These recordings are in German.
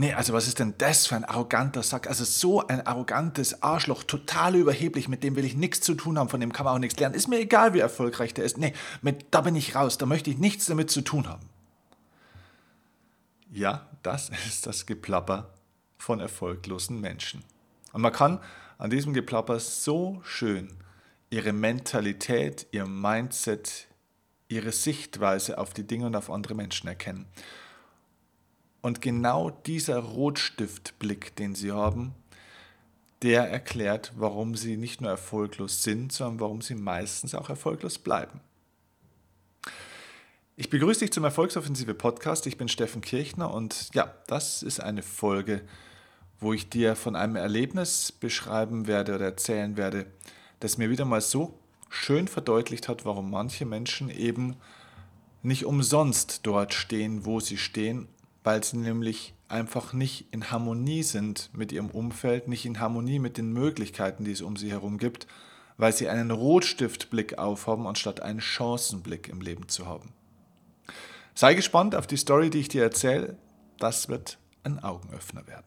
Nee, also was ist denn das für ein arroganter Sack? Also so ein arrogantes Arschloch, total überheblich, mit dem will ich nichts zu tun haben, von dem kann man auch nichts lernen. Ist mir egal, wie erfolgreich der ist. Nee, mit, da bin ich raus, da möchte ich nichts damit zu tun haben. Ja, das ist das Geplapper von erfolglosen Menschen. Und man kann an diesem Geplapper so schön ihre Mentalität, ihr Mindset, ihre Sichtweise auf die Dinge und auf andere Menschen erkennen. Und genau dieser Rotstiftblick, den sie haben, der erklärt, warum sie nicht nur erfolglos sind, sondern warum sie meistens auch erfolglos bleiben. Ich begrüße dich zum Erfolgsoffensive Podcast. Ich bin Steffen Kirchner und ja, das ist eine Folge, wo ich dir von einem Erlebnis beschreiben werde oder erzählen werde, das mir wieder mal so schön verdeutlicht hat, warum manche Menschen eben nicht umsonst dort stehen, wo sie stehen weil sie nämlich einfach nicht in Harmonie sind mit ihrem Umfeld, nicht in Harmonie mit den Möglichkeiten, die es um sie herum gibt, weil sie einen Rotstiftblick aufhaben, anstatt einen Chancenblick im Leben zu haben. Sei gespannt auf die Story, die ich dir erzähle. Das wird ein Augenöffner werden.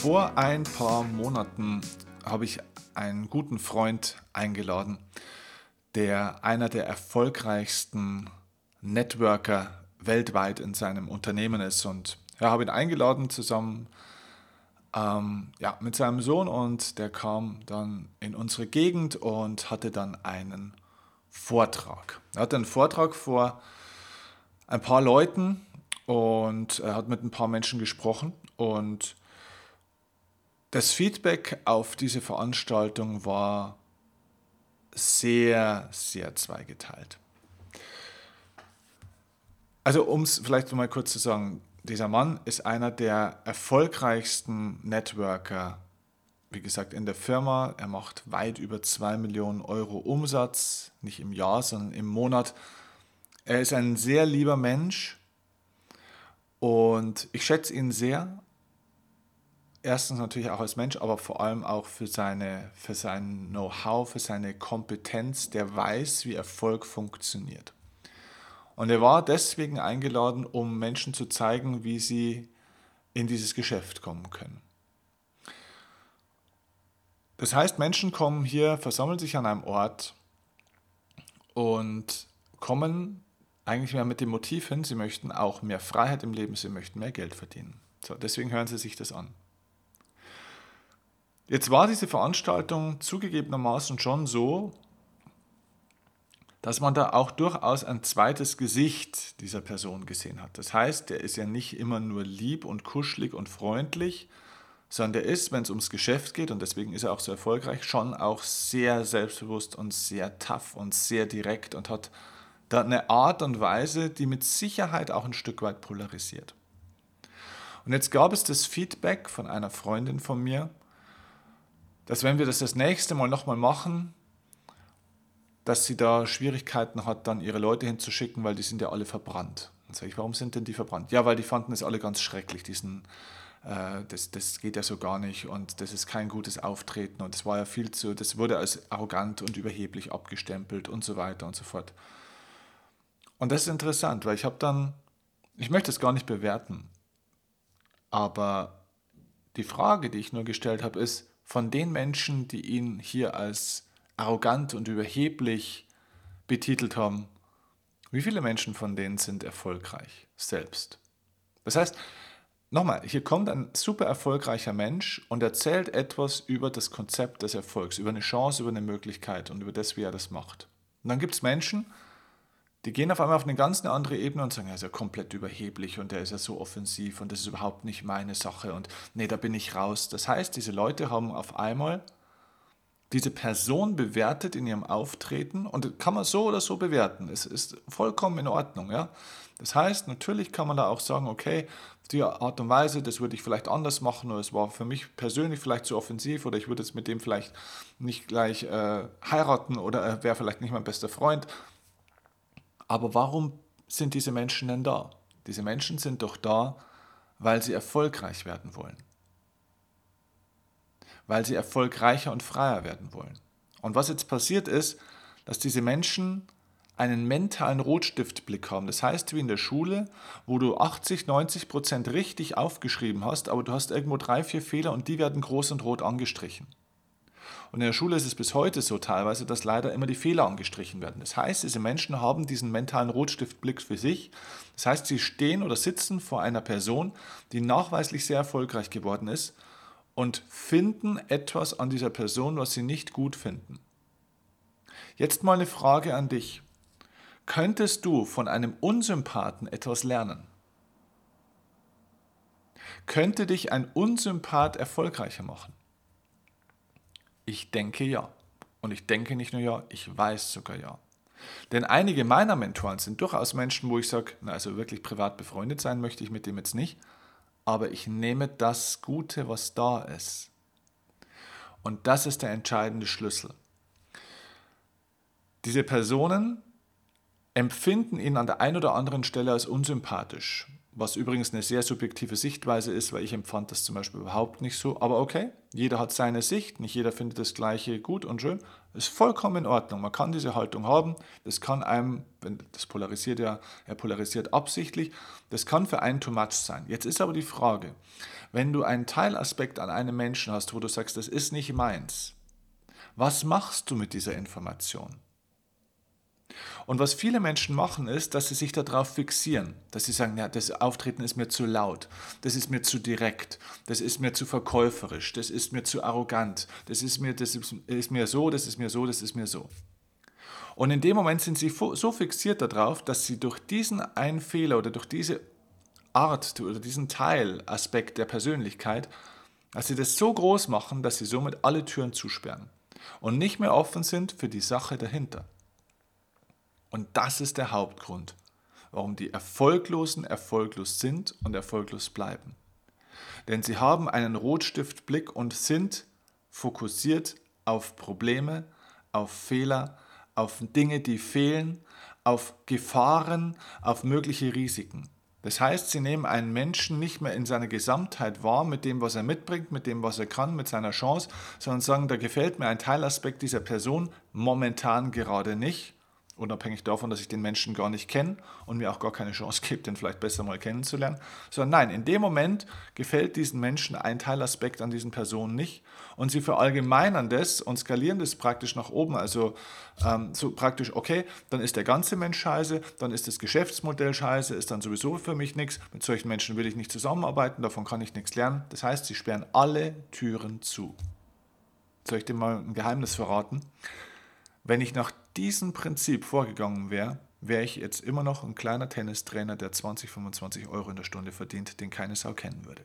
Vor ein paar Monaten habe ich einen guten Freund eingeladen, der einer der erfolgreichsten Networker weltweit in seinem Unternehmen ist. Und ja, habe ihn eingeladen zusammen ähm, ja, mit seinem Sohn und der kam dann in unsere Gegend und hatte dann einen Vortrag. Er hatte einen Vortrag vor ein paar Leuten und er hat mit ein paar Menschen gesprochen und das Feedback auf diese Veranstaltung war sehr, sehr zweigeteilt. Also um es vielleicht mal kurz zu sagen, dieser Mann ist einer der erfolgreichsten Networker, wie gesagt, in der Firma. Er macht weit über 2 Millionen Euro Umsatz, nicht im Jahr, sondern im Monat. Er ist ein sehr lieber Mensch und ich schätze ihn sehr erstens natürlich auch als Mensch, aber vor allem auch für, seine, für sein Know-how, für seine Kompetenz, der weiß, wie Erfolg funktioniert. Und er war deswegen eingeladen, um Menschen zu zeigen, wie sie in dieses Geschäft kommen können. Das heißt, Menschen kommen hier, versammeln sich an einem Ort und kommen eigentlich mehr mit dem Motiv hin, sie möchten auch mehr Freiheit im Leben, sie möchten mehr Geld verdienen. So, deswegen hören sie sich das an. Jetzt war diese Veranstaltung zugegebenermaßen schon so, dass man da auch durchaus ein zweites Gesicht dieser Person gesehen hat. Das heißt, der ist ja nicht immer nur lieb und kuschelig und freundlich, sondern der ist, wenn es ums Geschäft geht, und deswegen ist er auch so erfolgreich, schon auch sehr selbstbewusst und sehr tough und sehr direkt und hat da eine Art und Weise, die mit Sicherheit auch ein Stück weit polarisiert. Und jetzt gab es das Feedback von einer Freundin von mir, dass wenn wir das das nächste Mal nochmal machen, dass sie da Schwierigkeiten hat, dann ihre Leute hinzuschicken, weil die sind ja alle verbrannt. Dann sage ich, warum sind denn die verbrannt? Ja, weil die fanden es alle ganz schrecklich, diesen, äh, das, das geht ja so gar nicht und das ist kein gutes Auftreten und es war ja viel zu, das wurde als arrogant und überheblich abgestempelt und so weiter und so fort. Und das ist interessant, weil ich habe dann, ich möchte es gar nicht bewerten, aber die Frage, die ich nur gestellt habe, ist, von den Menschen, die ihn hier als arrogant und überheblich betitelt haben, wie viele Menschen von denen sind erfolgreich selbst? Das heißt, nochmal, hier kommt ein super erfolgreicher Mensch und erzählt etwas über das Konzept des Erfolgs, über eine Chance, über eine Möglichkeit und über das, wie er das macht. Und dann gibt es Menschen, die gehen auf einmal auf eine ganz andere Ebene und sagen, er ist ja komplett überheblich und er ist ja so offensiv und das ist überhaupt nicht meine Sache und nee, da bin ich raus. Das heißt, diese Leute haben auf einmal diese Person bewertet in ihrem Auftreten und kann man so oder so bewerten. Es ist vollkommen in Ordnung. Ja? Das heißt, natürlich kann man da auch sagen, okay, die Art und Weise, das würde ich vielleicht anders machen oder es war für mich persönlich vielleicht zu offensiv oder ich würde jetzt mit dem vielleicht nicht gleich äh, heiraten oder er wäre vielleicht nicht mein bester Freund. Aber warum sind diese Menschen denn da? Diese Menschen sind doch da, weil sie erfolgreich werden wollen. Weil sie erfolgreicher und freier werden wollen. Und was jetzt passiert ist, dass diese Menschen einen mentalen Rotstiftblick haben. Das heißt, wie in der Schule, wo du 80, 90 Prozent richtig aufgeschrieben hast, aber du hast irgendwo drei, vier Fehler und die werden groß und rot angestrichen. Und in der Schule ist es bis heute so teilweise, dass leider immer die Fehler angestrichen werden. Das heißt, diese Menschen haben diesen mentalen Rotstiftblick für sich. Das heißt, sie stehen oder sitzen vor einer Person, die nachweislich sehr erfolgreich geworden ist und finden etwas an dieser Person, was sie nicht gut finden. Jetzt mal eine Frage an dich. Könntest du von einem Unsympathen etwas lernen? Könnte dich ein Unsympath erfolgreicher machen? Ich denke ja. Und ich denke nicht nur ja, ich weiß sogar ja. Denn einige meiner Mentoren sind durchaus Menschen, wo ich sage, na, also wirklich privat befreundet sein möchte ich mit dem jetzt nicht, aber ich nehme das Gute, was da ist. Und das ist der entscheidende Schlüssel. Diese Personen empfinden ihn an der einen oder anderen Stelle als unsympathisch, was übrigens eine sehr subjektive Sichtweise ist, weil ich empfand das zum Beispiel überhaupt nicht so. Aber okay, jeder hat seine Sicht, nicht jeder findet das Gleiche gut und schön. Ist vollkommen in Ordnung. Man kann diese Haltung haben. Das kann einem, das polarisiert ja, er polarisiert absichtlich, das kann für einen too much sein. Jetzt ist aber die Frage, wenn du einen Teilaspekt an einem Menschen hast, wo du sagst, das ist nicht meins, was machst du mit dieser Information? Und was viele Menschen machen, ist, dass sie sich darauf fixieren, dass sie sagen, ja, das Auftreten ist mir zu laut, das ist mir zu direkt, das ist mir zu verkäuferisch, das ist mir zu arrogant, das ist mir, das ist mir so, das ist mir so, das ist mir so. Und in dem Moment sind sie so fixiert darauf, dass sie durch diesen einen Fehler oder durch diese Art oder diesen Teilaspekt der Persönlichkeit, dass sie das so groß machen, dass sie somit alle Türen zusperren und nicht mehr offen sind für die Sache dahinter. Und das ist der Hauptgrund, warum die Erfolglosen erfolglos sind und erfolglos bleiben. Denn sie haben einen Rotstiftblick und sind fokussiert auf Probleme, auf Fehler, auf Dinge, die fehlen, auf Gefahren, auf mögliche Risiken. Das heißt, sie nehmen einen Menschen nicht mehr in seiner Gesamtheit wahr, mit dem, was er mitbringt, mit dem, was er kann, mit seiner Chance, sondern sagen, da gefällt mir ein Teilaspekt dieser Person momentan gerade nicht unabhängig davon, dass ich den Menschen gar nicht kenne und mir auch gar keine Chance gebe, den vielleicht besser mal kennenzulernen, sondern nein, in dem Moment gefällt diesen Menschen ein Teilaspekt an diesen Personen nicht und sie verallgemeinern das und skalieren das praktisch nach oben, also ähm, so praktisch, okay, dann ist der ganze Mensch scheiße, dann ist das Geschäftsmodell scheiße, ist dann sowieso für mich nichts, mit solchen Menschen will ich nicht zusammenarbeiten, davon kann ich nichts lernen. Das heißt, sie sperren alle Türen zu. Soll ich dir mal ein Geheimnis verraten? Wenn ich nach diesem Prinzip vorgegangen wäre, wäre ich jetzt immer noch ein kleiner Tennistrainer, der 20, 25 Euro in der Stunde verdient, den keine Sau kennen würde.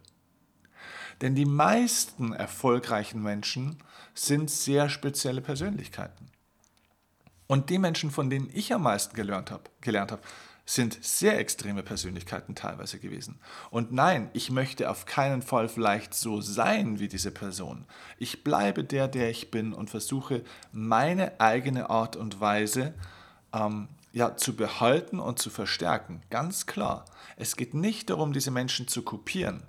Denn die meisten erfolgreichen Menschen sind sehr spezielle Persönlichkeiten. Und die Menschen, von denen ich am meisten gelernt habe, gelernt habe sind sehr extreme Persönlichkeiten teilweise gewesen. Und nein, ich möchte auf keinen Fall vielleicht so sein wie diese Person. Ich bleibe der, der ich bin und versuche meine eigene Art und Weise ähm, ja, zu behalten und zu verstärken. Ganz klar. Es geht nicht darum, diese Menschen zu kopieren.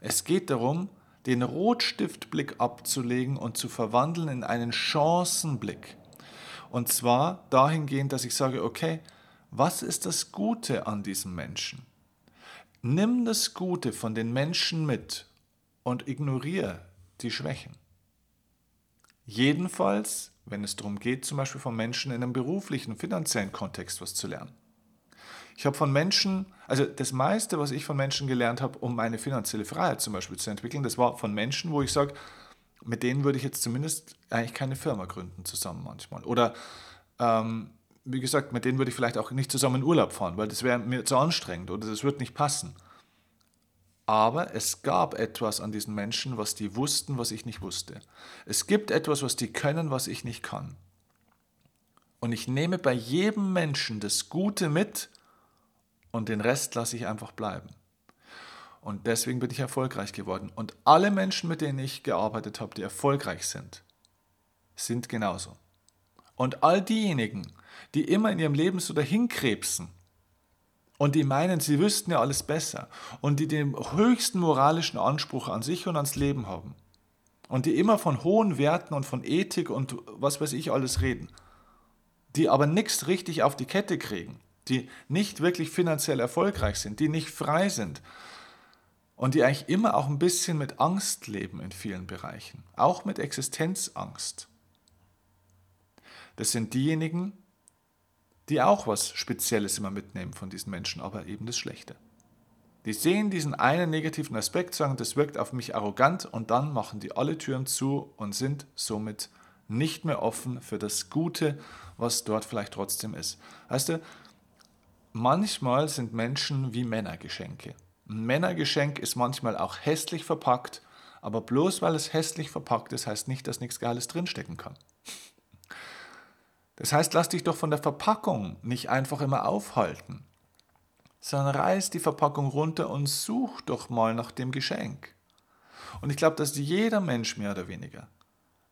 Es geht darum, den Rotstiftblick abzulegen und zu verwandeln in einen Chancenblick. Und zwar dahingehend, dass ich sage, okay, was ist das Gute an diesem Menschen? Nimm das Gute von den Menschen mit und ignoriere die Schwächen. Jedenfalls, wenn es darum geht, zum Beispiel von Menschen in einem beruflichen, finanziellen Kontext was zu lernen. Ich habe von Menschen, also das meiste, was ich von Menschen gelernt habe, um meine finanzielle Freiheit zum Beispiel zu entwickeln, das war von Menschen, wo ich sage, mit denen würde ich jetzt zumindest eigentlich keine Firma gründen zusammen manchmal. Oder ähm, wie gesagt, mit denen würde ich vielleicht auch nicht zusammen in Urlaub fahren, weil das wäre mir zu anstrengend oder das würde nicht passen. Aber es gab etwas an diesen Menschen, was die wussten, was ich nicht wusste. Es gibt etwas, was die können, was ich nicht kann. Und ich nehme bei jedem Menschen das Gute mit und den Rest lasse ich einfach bleiben. Und deswegen bin ich erfolgreich geworden. Und alle Menschen, mit denen ich gearbeitet habe, die erfolgreich sind, sind genauso. Und all diejenigen, die immer in ihrem Leben so dahinkrebsen und die meinen, sie wüssten ja alles besser und die den höchsten moralischen Anspruch an sich und ans Leben haben und die immer von hohen Werten und von Ethik und was weiß ich alles reden, die aber nichts richtig auf die Kette kriegen, die nicht wirklich finanziell erfolgreich sind, die nicht frei sind und die eigentlich immer auch ein bisschen mit Angst leben in vielen Bereichen, auch mit Existenzangst. Das sind diejenigen, die auch was Spezielles immer mitnehmen von diesen Menschen, aber eben das Schlechte. Die sehen diesen einen negativen Aspekt, sagen, das wirkt auf mich arrogant und dann machen die alle Türen zu und sind somit nicht mehr offen für das Gute, was dort vielleicht trotzdem ist. Weißt du, manchmal sind Menschen wie Männergeschenke. Ein Männergeschenk ist manchmal auch hässlich verpackt, aber bloß weil es hässlich verpackt ist, heißt nicht, dass nichts Geiles drinstecken kann. Das heißt, lass dich doch von der Verpackung nicht einfach immer aufhalten, sondern reiß die Verpackung runter und such doch mal nach dem Geschenk. Und ich glaube, dass jeder Mensch mehr oder weniger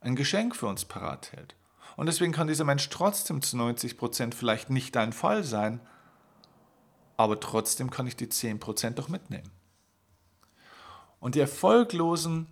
ein Geschenk für uns parat hält. Und deswegen kann dieser Mensch trotzdem zu 90 Prozent vielleicht nicht dein Fall sein, aber trotzdem kann ich die 10% doch mitnehmen. Und die Erfolglosen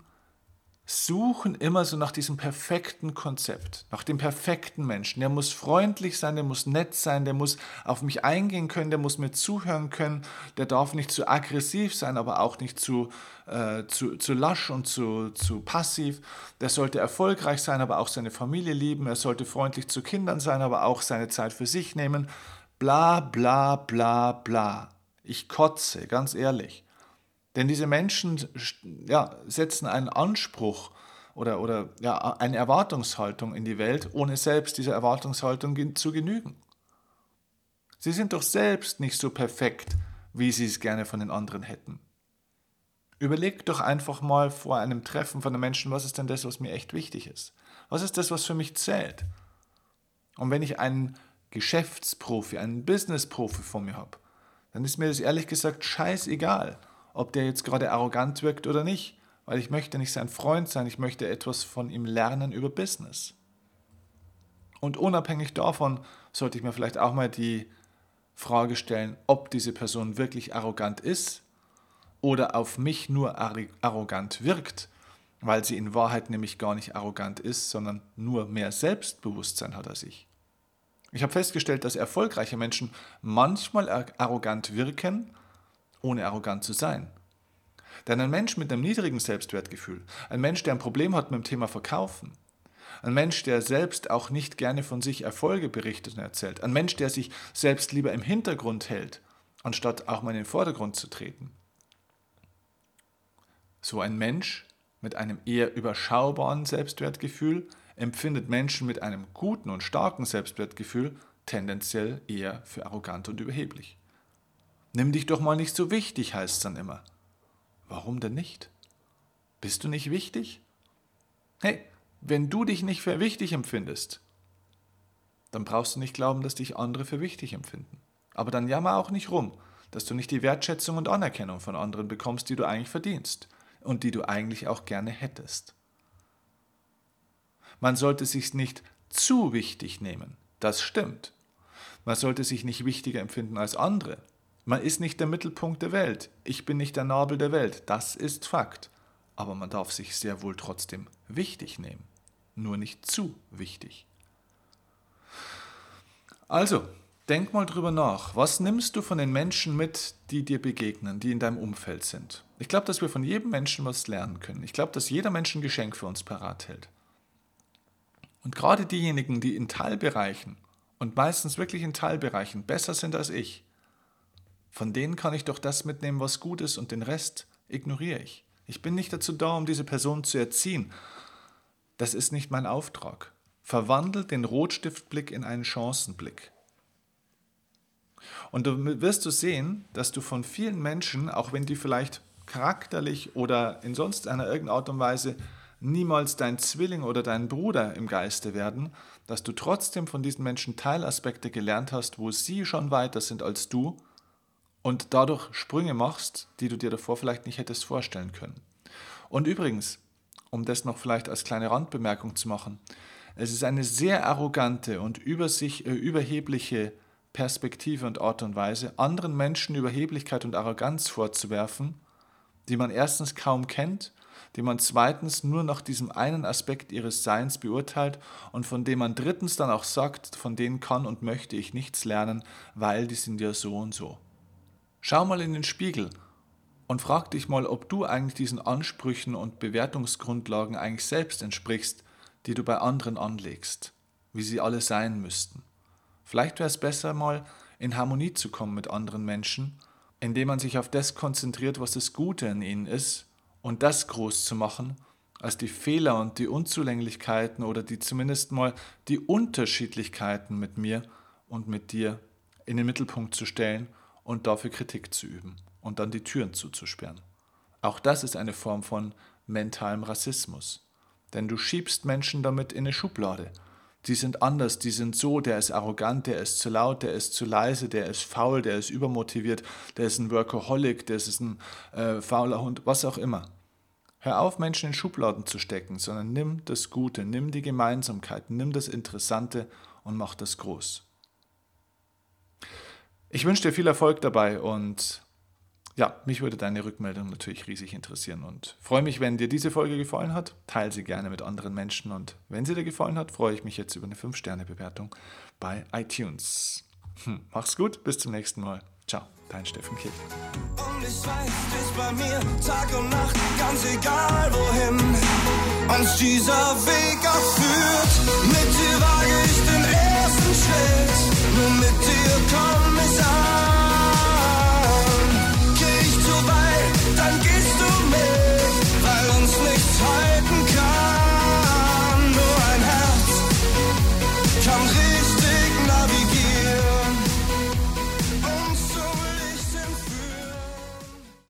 suchen immer so nach diesem perfekten Konzept, nach dem perfekten Menschen. Der muss freundlich sein, der muss nett sein, der muss auf mich eingehen können, der muss mir zuhören können, der darf nicht zu aggressiv sein, aber auch nicht zu, äh, zu, zu lasch und zu, zu passiv. Der sollte erfolgreich sein, aber auch seine Familie lieben. Er sollte freundlich zu Kindern sein, aber auch seine Zeit für sich nehmen. Bla bla bla bla. Ich kotze, ganz ehrlich. Denn diese Menschen ja, setzen einen Anspruch oder, oder ja, eine Erwartungshaltung in die Welt, ohne selbst dieser Erwartungshaltung zu genügen. Sie sind doch selbst nicht so perfekt, wie sie es gerne von den anderen hätten. Überleg doch einfach mal vor einem Treffen von den Menschen, was ist denn das, was mir echt wichtig ist? Was ist das, was für mich zählt? Und wenn ich einen Geschäftsprofi, einen Businessprofi vor mir habe, dann ist mir das ehrlich gesagt scheißegal, ob der jetzt gerade arrogant wirkt oder nicht, weil ich möchte nicht sein Freund sein, ich möchte etwas von ihm lernen über Business. Und unabhängig davon sollte ich mir vielleicht auch mal die Frage stellen, ob diese Person wirklich arrogant ist oder auf mich nur arrogant wirkt, weil sie in Wahrheit nämlich gar nicht arrogant ist, sondern nur mehr Selbstbewusstsein hat als ich. Ich habe festgestellt, dass erfolgreiche Menschen manchmal arrogant wirken, ohne arrogant zu sein. Denn ein Mensch mit einem niedrigen Selbstwertgefühl, ein Mensch, der ein Problem hat mit dem Thema Verkaufen, ein Mensch, der selbst auch nicht gerne von sich Erfolge berichtet und erzählt, ein Mensch, der sich selbst lieber im Hintergrund hält, anstatt auch mal in den Vordergrund zu treten. So ein Mensch mit einem eher überschaubaren Selbstwertgefühl empfindet Menschen mit einem guten und starken Selbstwertgefühl tendenziell eher für arrogant und überheblich. Nimm dich doch mal nicht so wichtig, heißt es dann immer. Warum denn nicht? Bist du nicht wichtig? Hey, wenn du dich nicht für wichtig empfindest, dann brauchst du nicht glauben, dass dich andere für wichtig empfinden. Aber dann jammer auch nicht rum, dass du nicht die Wertschätzung und Anerkennung von anderen bekommst, die du eigentlich verdienst und die du eigentlich auch gerne hättest. Man sollte sich nicht zu wichtig nehmen, das stimmt. Man sollte sich nicht wichtiger empfinden als andere, man ist nicht der Mittelpunkt der Welt. Ich bin nicht der Nabel der Welt. Das ist Fakt. Aber man darf sich sehr wohl trotzdem wichtig nehmen. Nur nicht zu wichtig. Also, denk mal drüber nach. Was nimmst du von den Menschen mit, die dir begegnen, die in deinem Umfeld sind? Ich glaube, dass wir von jedem Menschen was lernen können. Ich glaube, dass jeder Mensch ein Geschenk für uns parat hält. Und gerade diejenigen, die in Teilbereichen und meistens wirklich in Teilbereichen besser sind als ich, von denen kann ich doch das mitnehmen, was gut ist und den Rest ignoriere ich. Ich bin nicht dazu da, um diese Person zu erziehen. Das ist nicht mein Auftrag. Verwandel den Rotstiftblick in einen Chancenblick. Und du wirst du sehen, dass du von vielen Menschen, auch wenn die vielleicht charakterlich oder in sonst einer irgendeiner Art und Weise niemals dein Zwilling oder dein Bruder im Geiste werden, dass du trotzdem von diesen Menschen Teilaspekte gelernt hast, wo sie schon weiter sind als du und dadurch Sprünge machst, die du dir davor vielleicht nicht hättest vorstellen können. Und übrigens, um das noch vielleicht als kleine Randbemerkung zu machen, Es ist eine sehr arrogante und über sich, äh, überhebliche Perspektive und Art und Weise, anderen Menschen Überheblichkeit und Arroganz vorzuwerfen, die man erstens kaum kennt, die man zweitens nur nach diesem einen Aspekt ihres Seins beurteilt und von dem man drittens dann auch sagt, von denen kann und möchte ich nichts lernen, weil die sind ja so und so. Schau mal in den Spiegel und frag dich mal, ob du eigentlich diesen Ansprüchen und Bewertungsgrundlagen eigentlich selbst entsprichst, die du bei anderen anlegst, wie sie alle sein müssten. Vielleicht wäre es besser, mal in Harmonie zu kommen mit anderen Menschen, indem man sich auf das konzentriert, was das Gute in ihnen ist, und das groß zu machen, als die Fehler und die Unzulänglichkeiten oder die zumindest mal die Unterschiedlichkeiten mit mir und mit dir in den Mittelpunkt zu stellen und dafür Kritik zu üben und dann die Türen zuzusperren. Auch das ist eine Form von mentalem Rassismus. Denn du schiebst Menschen damit in eine Schublade. Die sind anders, die sind so, der ist arrogant, der ist zu laut, der ist zu leise, der ist faul, der ist übermotiviert, der ist ein Workaholic, der ist ein äh, fauler Hund, was auch immer. Hör auf, Menschen in Schubladen zu stecken, sondern nimm das Gute, nimm die Gemeinsamkeit, nimm das Interessante und mach das groß. Ich wünsche dir viel Erfolg dabei und ja, mich würde deine Rückmeldung natürlich riesig interessieren und freue mich, wenn dir diese Folge gefallen hat. Teile sie gerne mit anderen Menschen und wenn sie dir gefallen hat, freue ich mich jetzt über eine 5-Sterne-Bewertung bei iTunes. Hm, mach's gut, bis zum nächsten Mal. Ciao, dein Steffen Kiel. Und ich weiß, dich bei mir Tag und Nacht, ganz egal wohin uns dieser Weg auch führt. Mit dir wage ich den ersten Schritt, nur mit dir